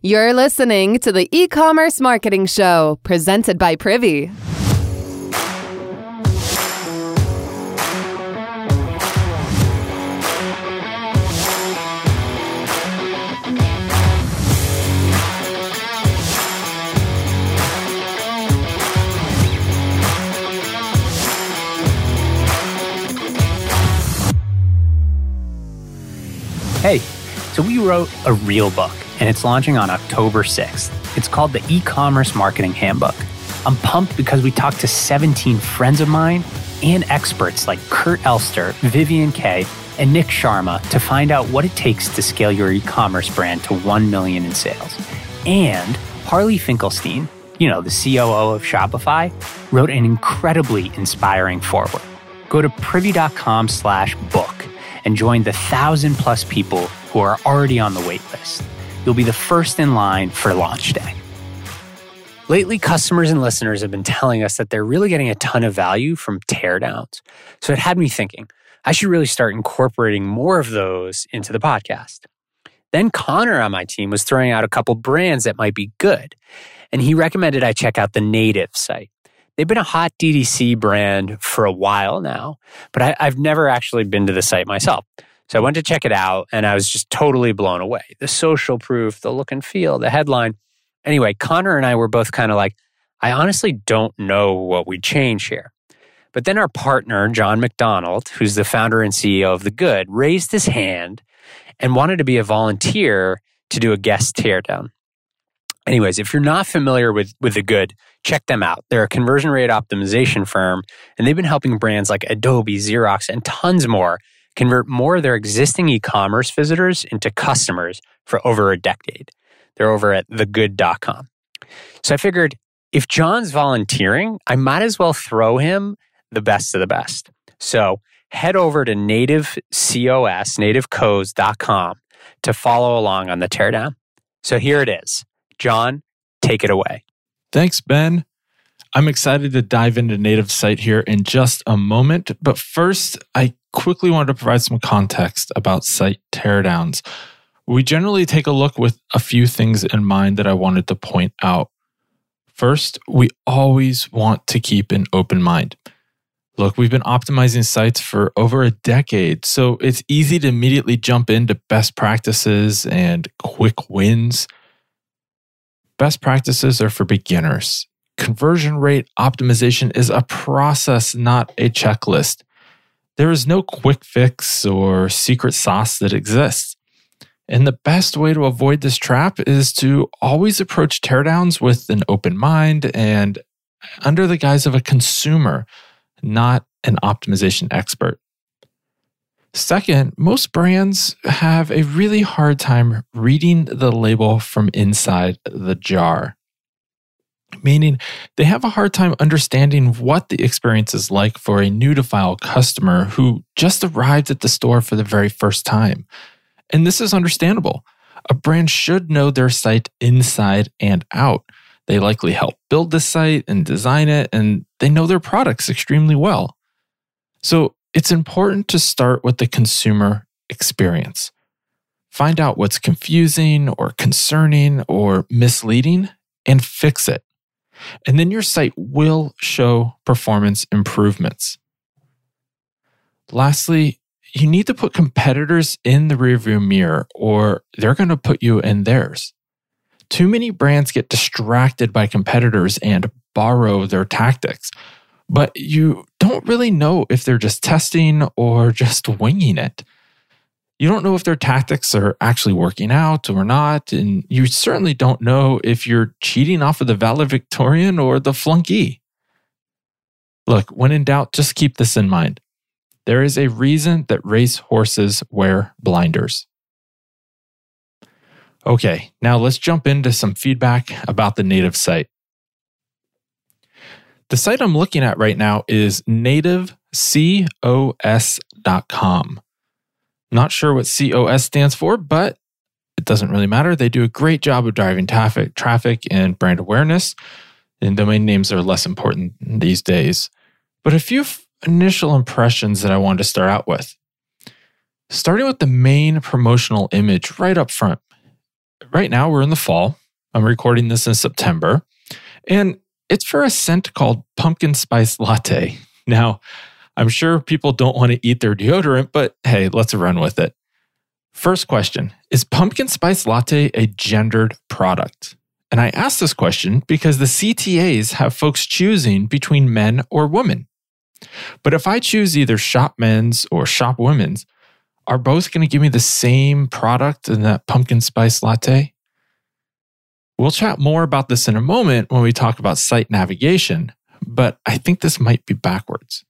You're listening to the e commerce marketing show presented by Privy. Hey, so we wrote a real book and it's launching on October 6th. It's called the E Commerce Marketing Handbook. I'm pumped because we talked to 17 friends of mine and experts like Kurt Elster, Vivian Kaye, and Nick Sharma to find out what it takes to scale your e commerce brand to 1 million in sales. And Harley Finkelstein, you know, the COO of Shopify, wrote an incredibly inspiring foreword. Go to privy.com slash book and join the thousand plus people who are already on the waitlist. You'll be the first in line for launch day. Lately, customers and listeners have been telling us that they're really getting a ton of value from teardowns. So it had me thinking, I should really start incorporating more of those into the podcast. Then Connor on my team was throwing out a couple brands that might be good, and he recommended I check out the Native site. They've been a hot DTC brand for a while now, but I, have never actually been to the site myself. So I went to check it out and I was just totally blown away. The social proof, the look and feel, the headline. Anyway, Connor and I were both kind of like, I honestly don't know what we'd change here. But then our partner, John McDonald, who's the founder and CEO of The Good, raised his hand and wanted to be a volunteer to do a guest teardown. Anyways, if you're not familiar with, with The Good, check them out. They're a conversion rate optimization firm, and they've been helping brands like Adobe, Xerox, and tons more convert more of their existing e commerce visitors into customers for over a decade. They're over at thegood.com. So I figured if John's volunteering, I might as well throw him the best of the best. So head over to nativecos, nativecos.com to follow along on the teardown. So here it is. John, take it away. Thanks, Ben. I'm excited to dive into Native Site here in just a moment. But first, I quickly wanted to provide some context about site teardowns. We generally take a look with a few things in mind that I wanted to point out. First, we always want to keep an open mind. Look, we've been optimizing sites for over a decade, so it's easy to immediately jump into best practices and quick wins. Best practices are for beginners. Conversion rate optimization is a process, not a checklist. There is no quick fix or secret sauce that exists. And the best way to avoid this trap is to always approach teardowns with an open mind and under the guise of a consumer, not an optimization expert. Second, most brands have a really hard time reading the label from inside the jar, meaning they have a hard time understanding what the experience is like for a new to file customer who just arrived at the store for the very first time. And this is understandable. A brand should know their site inside and out. They likely help build the site and design it, and they know their products extremely well. So it's important to start with the consumer experience. Find out what's confusing or concerning or misleading and fix it. And then your site will show performance improvements. Lastly, you need to put competitors in the rearview mirror or they're going to put you in theirs. Too many brands get distracted by competitors and borrow their tactics but you don't really know if they're just testing or just winging it. You don't know if their tactics are actually working out or not. And you certainly don't know if you're cheating off of the valedictorian or the flunky. Look, when in doubt, just keep this in mind. There is a reason that race horses wear blinders. Okay, now let's jump into some feedback about the native site. The site I'm looking at right now is nativecos.com. Not sure what COS stands for, but it doesn't really matter. They do a great job of driving traffic, traffic and brand awareness, and domain names are less important these days. But a few initial impressions that I wanted to start out with. Starting with the main promotional image right up front. right now we're in the fall. I'm recording this in September, and it's for a scent called pumpkin spice latte. Now, I'm sure people don't want to eat their deodorant, but hey, let's run with it. First question Is pumpkin spice latte a gendered product? And I ask this question because the CTAs have folks choosing between men or women. But if I choose either shop men's or shop women's, are both going to give me the same product in that pumpkin spice latte? We'll chat more about this in a moment when we talk about site navigation, but I think this might be backwards.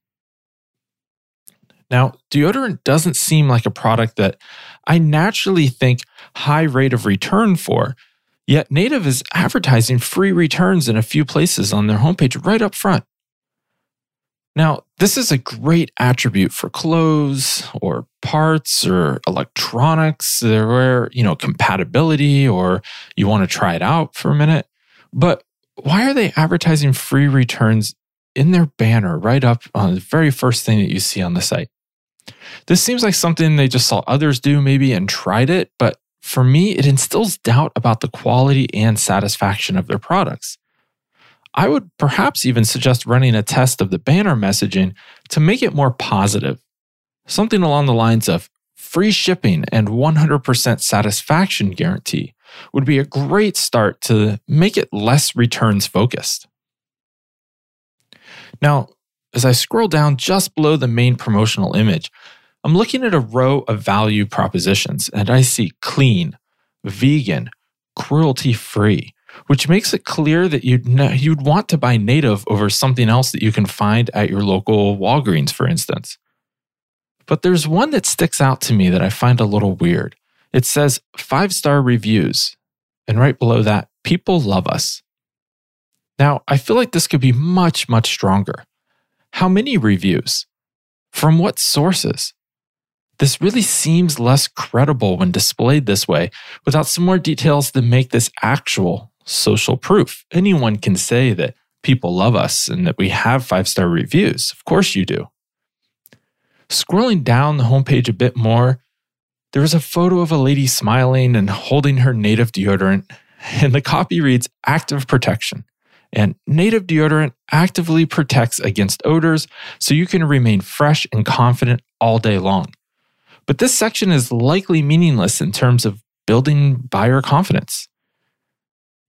Now, deodorant doesn't seem like a product that I naturally think high rate of return for, yet Native is advertising free returns in a few places on their homepage right up front. Now, this is a great attribute for clothes or parts or electronics where, you know, compatibility or you want to try it out for a minute. But why are they advertising free returns in their banner right up on the very first thing that you see on the site? This seems like something they just saw others do maybe and tried it, but for me, it instills doubt about the quality and satisfaction of their products. I would perhaps even suggest running a test of the banner messaging to make it more positive. Something along the lines of free shipping and 100% satisfaction guarantee would be a great start to make it less returns focused. Now, as I scroll down just below the main promotional image, I'm looking at a row of value propositions and I see clean, vegan, cruelty free, which makes it clear that you'd, you'd want to buy native over something else that you can find at your local Walgreens, for instance. But there's one that sticks out to me that I find a little weird. It says five star reviews, and right below that, people love us. Now, I feel like this could be much, much stronger. How many reviews? From what sources? This really seems less credible when displayed this way without some more details that make this actual social proof. Anyone can say that people love us and that we have five star reviews. Of course you do. Scrolling down the homepage a bit more, there is a photo of a lady smiling and holding her native deodorant, and the copy reads Active Protection. And native deodorant actively protects against odors so you can remain fresh and confident all day long. But this section is likely meaningless in terms of building buyer confidence.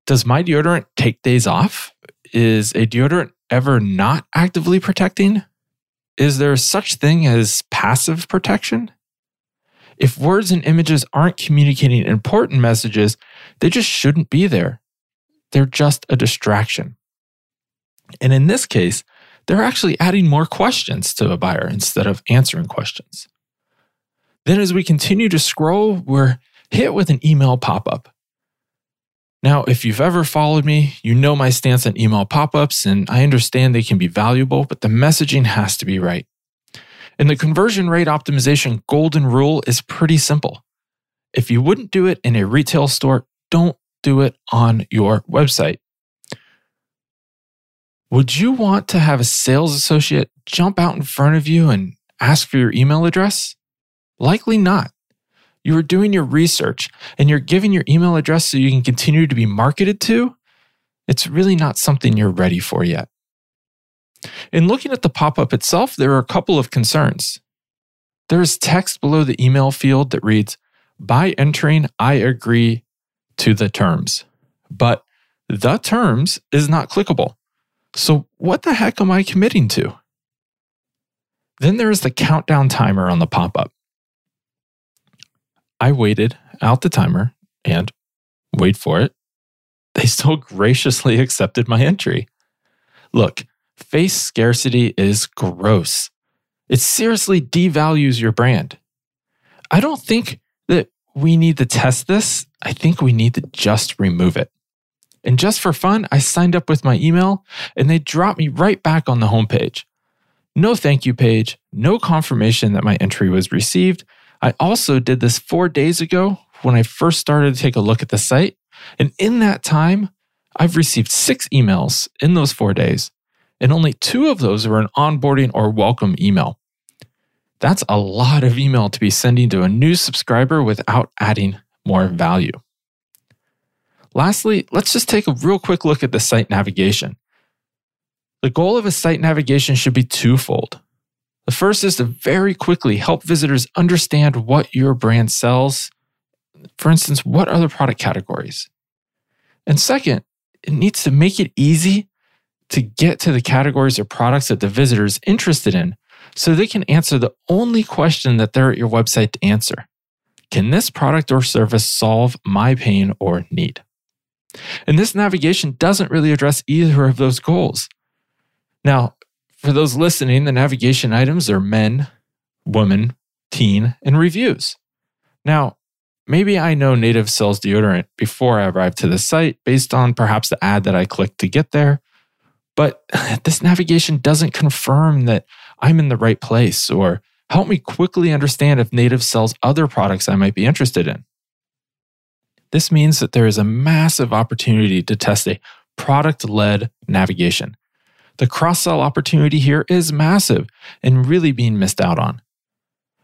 Does my deodorant take days off? Is a deodorant ever not actively protecting? Is there such thing as passive protection? If words and images aren't communicating important messages, they just shouldn't be there. They're just a distraction. And in this case, they're actually adding more questions to a buyer instead of answering questions. Then, as we continue to scroll, we're hit with an email pop up. Now, if you've ever followed me, you know my stance on email pop ups, and I understand they can be valuable, but the messaging has to be right. And the conversion rate optimization golden rule is pretty simple. If you wouldn't do it in a retail store, don't do it on your website. Would you want to have a sales associate jump out in front of you and ask for your email address? Likely not. You are doing your research and you're giving your email address so you can continue to be marketed to. It's really not something you're ready for yet. In looking at the pop up itself, there are a couple of concerns. There is text below the email field that reads, By entering, I agree to the terms. But the terms is not clickable. So, what the heck am I committing to? Then there is the countdown timer on the pop up. I waited out the timer and wait for it. They still graciously accepted my entry. Look, face scarcity is gross. It seriously devalues your brand. I don't think we need to test this. I think we need to just remove it. And just for fun, I signed up with my email and they dropped me right back on the homepage. No thank you page, no confirmation that my entry was received. I also did this four days ago when I first started to take a look at the site. And in that time, I've received six emails in those four days, and only two of those were an onboarding or welcome email. That's a lot of email to be sending to a new subscriber without adding more value. Lastly, let's just take a real quick look at the site navigation. The goal of a site navigation should be twofold. The first is to very quickly help visitors understand what your brand sells. For instance, what are the product categories? And second, it needs to make it easy to get to the categories or products that the visitor is interested in so they can answer the only question that they're at your website to answer. Can this product or service solve my pain or need? And this navigation doesn't really address either of those goals. Now, for those listening, the navigation items are men, woman, teen, and reviews. Now, maybe I know Native sells deodorant before I arrive to the site based on perhaps the ad that I clicked to get there. But this navigation doesn't confirm that I'm in the right place or help me quickly understand if Native sells other products I might be interested in. This means that there is a massive opportunity to test a product led navigation. The cross sell opportunity here is massive and really being missed out on.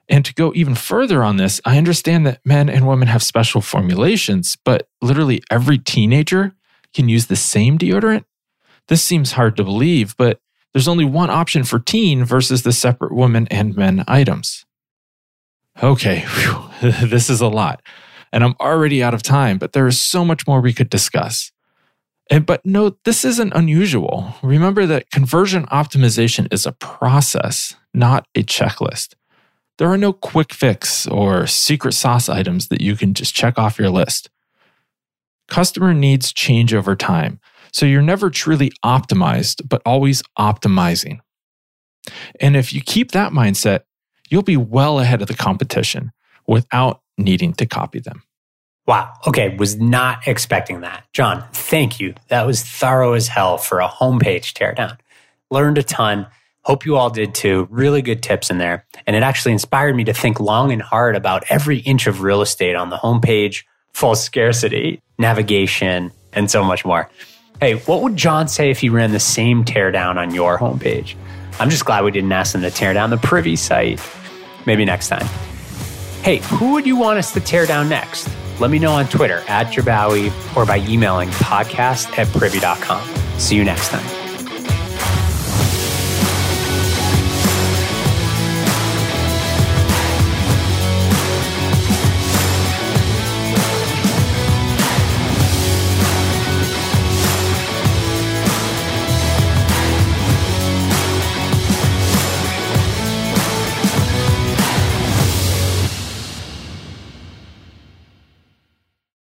And to go even further on this, I understand that men and women have special formulations, but literally every teenager can use the same deodorant. This seems hard to believe, but there's only one option for teen versus the separate women and men items. Okay, whew, this is a lot and I'm already out of time, but there is so much more we could discuss. And, but note, this isn't unusual. Remember that conversion optimization is a process, not a checklist. There are no quick fix or secret sauce items that you can just check off your list. Customer needs change over time, so you're never truly optimized, but always optimizing. And if you keep that mindset, you'll be well ahead of the competition without needing to copy them. Wow. Okay. Was not expecting that. John, thank you. That was thorough as hell for a homepage teardown. Learned a ton. Hope you all did too. Really good tips in there. And it actually inspired me to think long and hard about every inch of real estate on the homepage, false scarcity, navigation, and so much more. Hey, what would John say if he ran the same teardown on your homepage? I'm just glad we didn't ask him to tear down the privy site. Maybe next time. Hey, who would you want us to tear down next? Let me know on Twitter at Jabbawy or by emailing podcast at privy.com. See you next time.